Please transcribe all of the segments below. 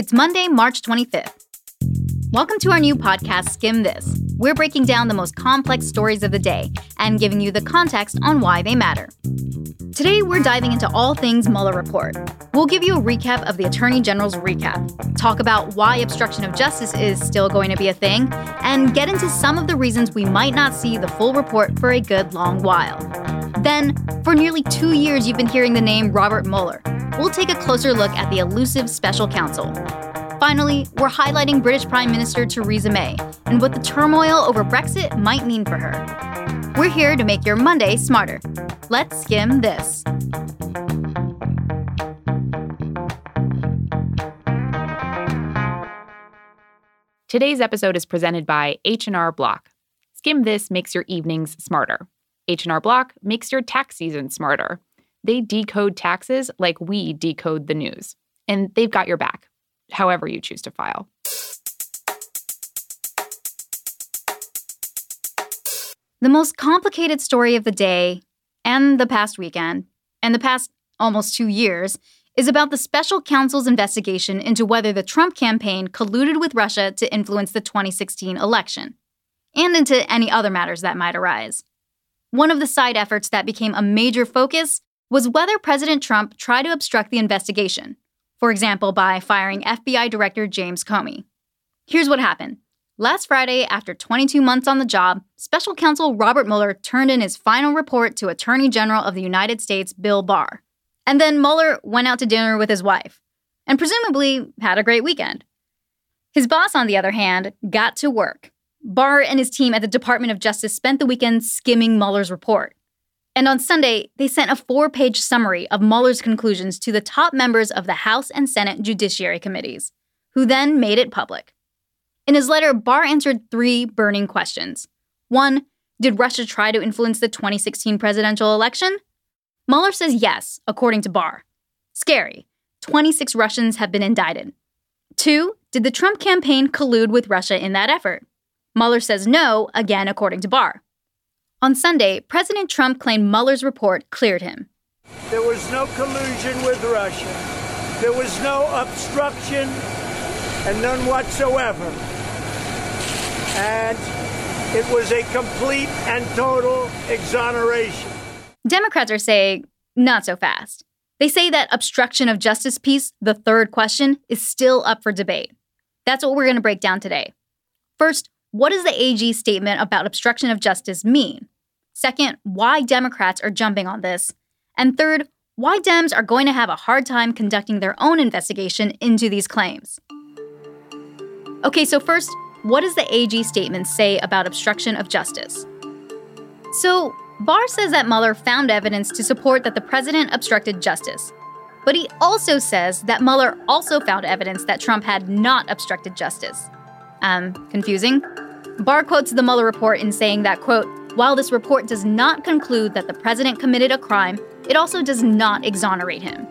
It's Monday, March 25th. Welcome to our new podcast, Skimm This. We're breaking down the most complex stories of the day and giving you the context on why they matter. Today, we're diving into all things Mueller report. We'll give you a recap of the Attorney General's recap, talk about why obstruction of justice is still going to be a thing, and get into some of the reasons we might not see the full report for a good long while. Then, for nearly two years, you've been hearing the name Robert Mueller we'll take a closer look at the elusive special counsel. Finally, we're highlighting British Prime Minister Theresa May and what the turmoil over Brexit might mean for her. We're here to make your Monday smarter. Let's skim this. Today's episode is presented by H&R Block. Skimm this makes your evenings smarter. H&R Block makes your tax season smarter. They decode taxes like we decode the news, and they've got your back, however you choose to file. The most complicated story of the day and the past weekend, and the past almost two years, is about the special counsel's investigation into whether the Trump campaign colluded with Russia to influence the 2016 election, and into any other matters that might arise. One of the side efforts that became a major focus was whether President Trump tried to obstruct the investigation, for example, by firing FBI Director James Comey. Here's what happened. Last Friday, after 22 months on the job, special counsel Robert Mueller turned in his final report to Attorney General of the United States Bill Barr. And then Mueller went out to dinner with his wife, and presumably had a great weekend. His boss, on the other hand, got to work. Barr and his team at the Department of Justice spent the weekend skimming Mueller's report. And on Sunday, they sent a four page summary of Mueller's conclusions to the top members of the House and Senate Judiciary Committees, who then made it public. In his letter, Barr answered three burning questions. One, did Russia try to influence the 2016 presidential election? Mueller says yes, according to Barr. Scary. 26 Russians have been indicted. Two, did the Trump campaign collude with Russia in that effort? Mueller says no, again, according to Barr. On Sunday, President Trump claimed Mueller's report cleared him. There was no collusion with Russia. There was no obstruction and none whatsoever. And it was a complete and total exoneration. Democrats are saying, not so fast. They say that obstruction of justice piece, the third question, is still up for debate. That's what we're going to break down today. First, what does the AG statement about obstruction of justice mean? Second, why Democrats are jumping on this. And third, why Dems are going to have a hard time conducting their own investigation into these claims. Okay, so first, what does the AG statement say about obstruction of justice? So, Barr says that Mueller found evidence to support that the president obstructed justice. But he also says that Mueller also found evidence that Trump had not obstructed justice. Um, confusing? Barr quotes the Mueller report in saying that, quote, while this report does not conclude that the president committed a crime, it also does not exonerate him.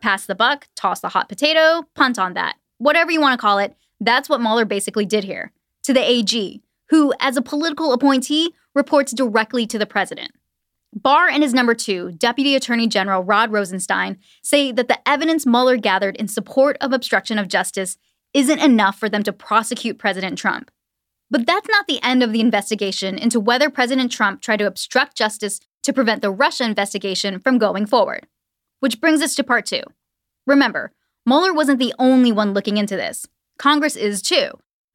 Pass the buck, toss the hot potato, punt on that. Whatever you want to call it, that's what Mueller basically did here. To the AG, who, as a political appointee, reports directly to the president. Barr and his number two, Deputy Attorney General Rod Rosenstein, say that the evidence Mueller gathered in support of obstruction of justice isn't enough for them to prosecute President Trump. But that's not the end of the investigation into whether President Trump tried to obstruct justice to prevent the Russia investigation from going forward. Which brings us to part two. Remember, Mueller wasn't the only one looking into this. Congress is too.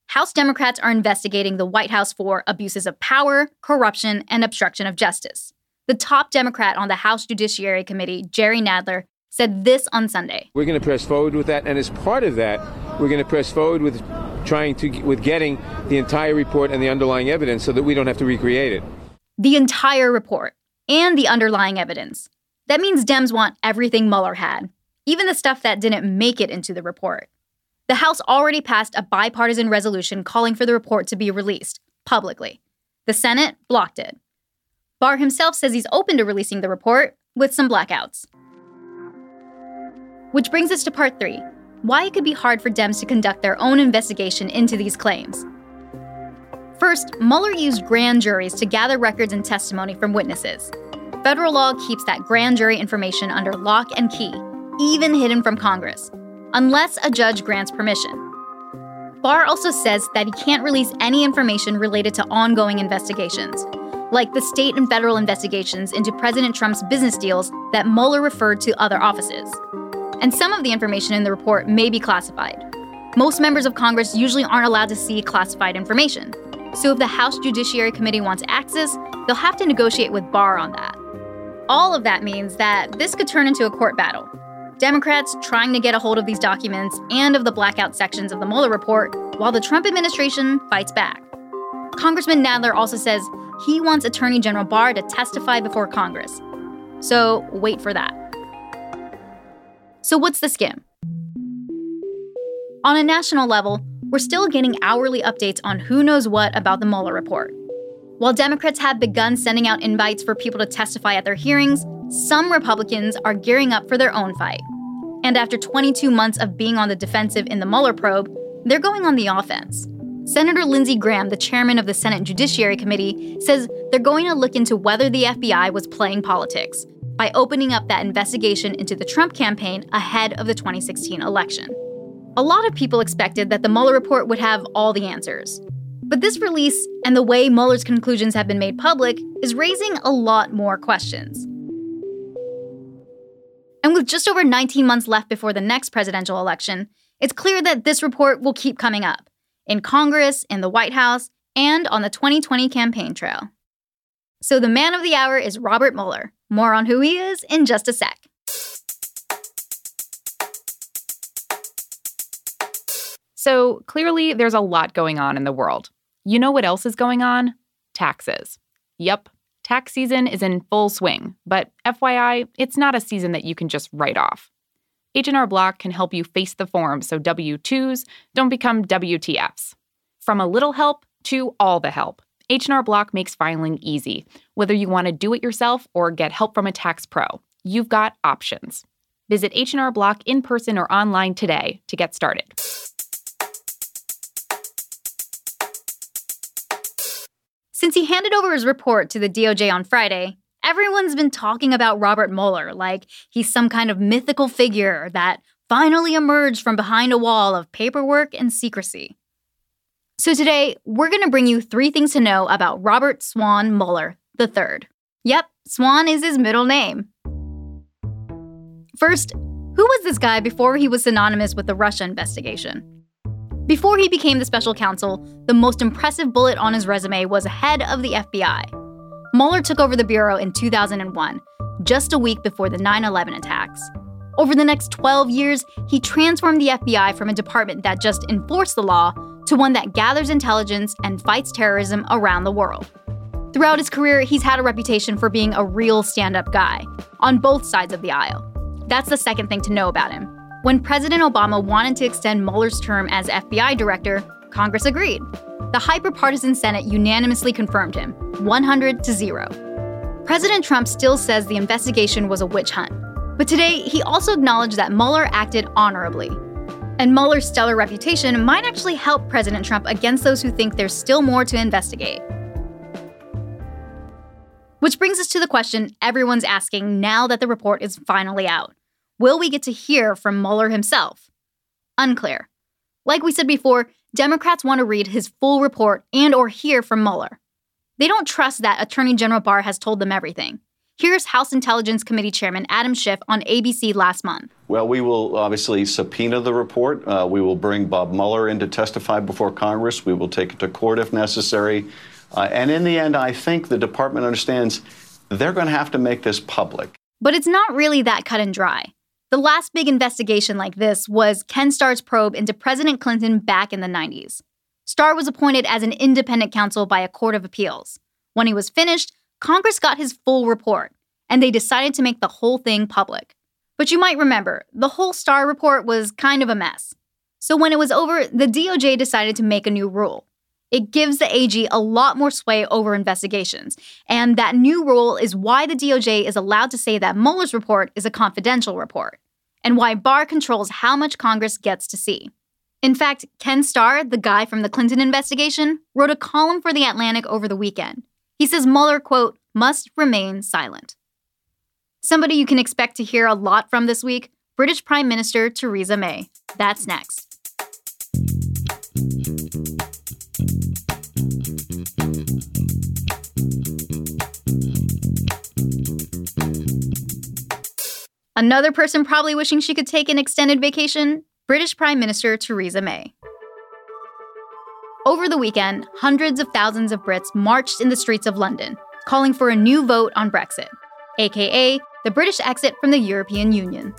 House Democrats are investigating the White House for abuses of power, corruption, and obstruction of justice. The top Democrat on the House Judiciary Committee, Jerry Nadler, said this on Sunday. We're going to press forward with that, and as part of that, we're going to press forward with trying to with getting the entire report and the underlying evidence so that we don't have to recreate it. The entire report and the underlying evidence. That means Dems want everything Mueller had, even the stuff that didn't make it into the report. The House already passed a bipartisan resolution calling for the report to be released publicly. The Senate blocked it. Barr himself says he's open to releasing the report with some blackouts. Which brings us to part three why it could be hard for Dems to conduct their own investigation into these claims. First, Mueller used grand juries to gather records and testimony from witnesses. Federal law keeps that grand jury information under lock and key, even hidden from Congress. unless a judge grants permission. Barr also says that he can't release any information related to ongoing investigations, like the state and federal investigations into President Trump's business deals that Mueller referred to other offices. And some of the information in the report may be classified. Most members of Congress usually aren't allowed to see classified information. So if the House Judiciary Committee wants access, they'll have to negotiate with Barr on that. All of that means that this could turn into a court battle. Democrats trying to get a hold of these documents and of the blackout sections of the Mueller report, while the Trump administration fights back. Congressman Nadler also says he wants Attorney General Barr to testify before Congress. So wait for that. So, what's the skim? On a national level, we're still getting hourly updates on who knows what about the Mueller report. While Democrats have begun sending out invites for people to testify at their hearings, some Republicans are gearing up for their own fight. And after 22 months of being on the defensive in the Mueller probe, they're going on the offense. Senator Lindsey Graham, the chairman of the Senate Judiciary Committee, says they're going to look into whether the FBI was playing politics by opening up that investigation into the Trump campaign ahead of the 2016 election. A lot of people expected that the Mueller report would have all the answers. But this release and the way Mueller's conclusions have been made public is raising a lot more questions. And with just over 19 months left before the next presidential election, it's clear that this report will keep coming up in Congress, in the White House, and on the 2020 campaign trail. So the man of the hour is Robert Mueller. More on who he is in just a sec. So clearly, there's a lot going on in the world. You know what else is going on? Taxes. Yep, tax season is in full swing, but FYI, it's not a season that you can just write off. H&R Block can help you face the form so W2s don't become WTFs. From a little help to all the help, H&R Block makes filing easy. Whether you want to do it yourself or get help from a tax pro, you've got options. Visit H&R Block in person or online today to get started. Since he handed over his report to the DOJ on Friday, everyone's been talking about Robert Mueller like he's some kind of mythical figure that finally emerged from behind a wall of paperwork and secrecy. So today, we're going to bring you three things to know about Robert Swan Mueller III. Yep, Swan is his middle name. First, who was this guy before he was synonymous with the Russia investigation? Before he became the special counsel, the most impressive bullet on his resume was head of the FBI. Mueller took over the Bureau in 2001, just a week before the 9 11 attacks. Over the next 12 years, he transformed the FBI from a department that just enforced the law to one that gathers intelligence and fights terrorism around the world. Throughout his career, he's had a reputation for being a real stand up guy, on both sides of the aisle. That's the second thing to know about him. When President Obama wanted to extend Mueller's term as FBI director, Congress agreed. The hyperpartisan Senate unanimously confirmed him, 100 to 0. President Trump still says the investigation was a witch hunt. But today, he also acknowledged that Mueller acted honorably. And Mueller's stellar reputation might actually help President Trump against those who think there's still more to investigate. Which brings us to the question everyone's asking now that the report is finally out Will we get to hear from Mueller himself? Unclear. Like we said before, Democrats want to read his full report and or hear from Mueller. They don't trust that Attorney General Barr has told them everything. Here's House Intelligence Committee Chairman Adam Schiff on ABC last month. Well, we will obviously subpoena the report. Uh, we will bring Bob Mueller in to testify before Congress. We will take it to court if necessary. Uh, and in the end, I think the department understands they're going to have to make this public. But it's not really that cut and dry. The last big investigation like this was Ken Starr's probe into President Clinton back in the 90s. Starr was appointed as an independent counsel by a court of appeals. When he was finished, Congress got his full report, and they decided to make the whole thing public. But you might remember, the whole Starr report was kind of a mess. So when it was over, the DOJ decided to make a new rule. It gives the AG a lot more sway over investigations. And that new rule is why the DOJ is allowed to say that Mueller's report is a confidential report, and why Barr controls how much Congress gets to see. In fact, Ken Starr, the guy from the Clinton investigation, wrote a column for The Atlantic over the weekend. He says Mueller, quote, must remain silent. Somebody you can expect to hear a lot from this week British Prime Minister Theresa May. That's next. Another person probably wishing she could take an extended vacation British Prime Minister Theresa May. Over the weekend, hundreds of thousands of Brits marched in the streets of London, calling for a new vote on Brexit, aka the British exit from the European Union.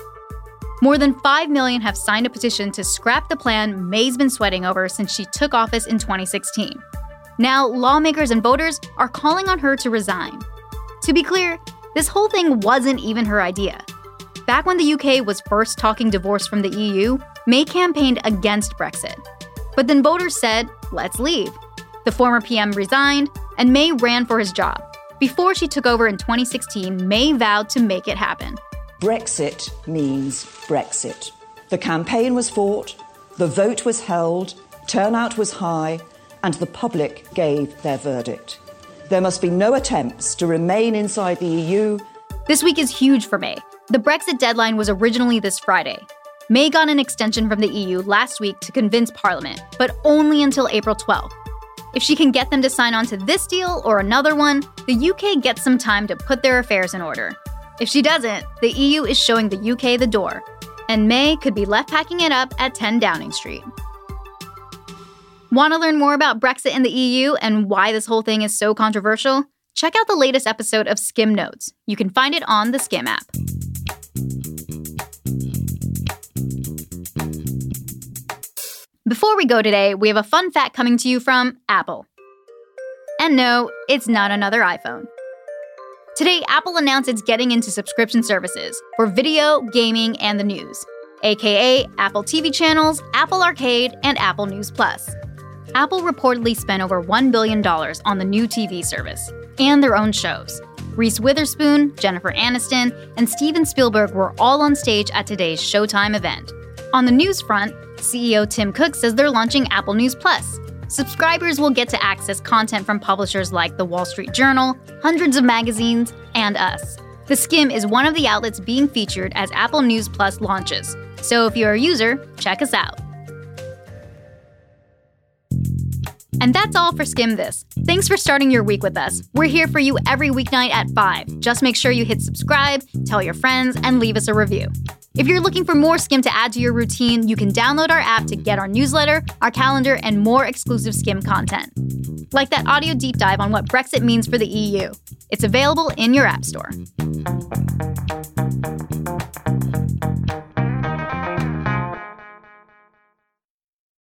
More than 5 million have signed a petition to scrap the plan May's been sweating over since she took office in 2016. Now, lawmakers and voters are calling on her to resign. To be clear, this whole thing wasn't even her idea. Back when the UK was first talking divorce from the EU, May campaigned against Brexit. But then voters said, let's leave. The former PM resigned, and May ran for his job. Before she took over in 2016, May vowed to make it happen. Brexit means Brexit. The campaign was fought, the vote was held, turnout was high, and the public gave their verdict. There must be no attempts to remain inside the EU. This week is huge for May. The Brexit deadline was originally this Friday. May got an extension from the EU last week to convince Parliament, but only until April 12th. If she can get them to sign on to this deal or another one, the UK gets some time to put their affairs in order. If she doesn't, the EU is showing the UK the door, and May could be left packing it up at 10 Downing Street. Want to learn more about Brexit and the EU and why this whole thing is so controversial? Check out the latest episode of Skimm Notes. You can find it on the Skimm app. Before we go today, we have a fun fact coming to you from Apple. And no, it's not another iPhone. Today, Apple announced it's getting into subscription services for video, gaming, and the news, aka Apple TV channels, Apple Arcade, and Apple News Plus. Apple reportedly spent over $1 billion on the new TV service and their own shows. Reese Witherspoon, Jennifer Aniston, and Steven Spielberg were all on stage at today's Showtime event. On the news front, CEO Tim Cook says they're launching Apple News Plus. Subscribers will get to access content from publishers like The Wall Street Journal, hundreds of magazines, and us. The Skimm is one of the outlets being featured as Apple News Plus launches. So if you're a user, check us out. And that's all for Skimm This. Thanks for starting your week with us. We're here for you every weeknight at 5. Just make sure you hit subscribe, tell your friends, and leave us a review. If you're looking for more Skimm to add to your routine, you can download our app to get our newsletter, our calendar, and more exclusive Skimm content. Like that audio deep dive on what Brexit means for the EU. It's available in your App Store.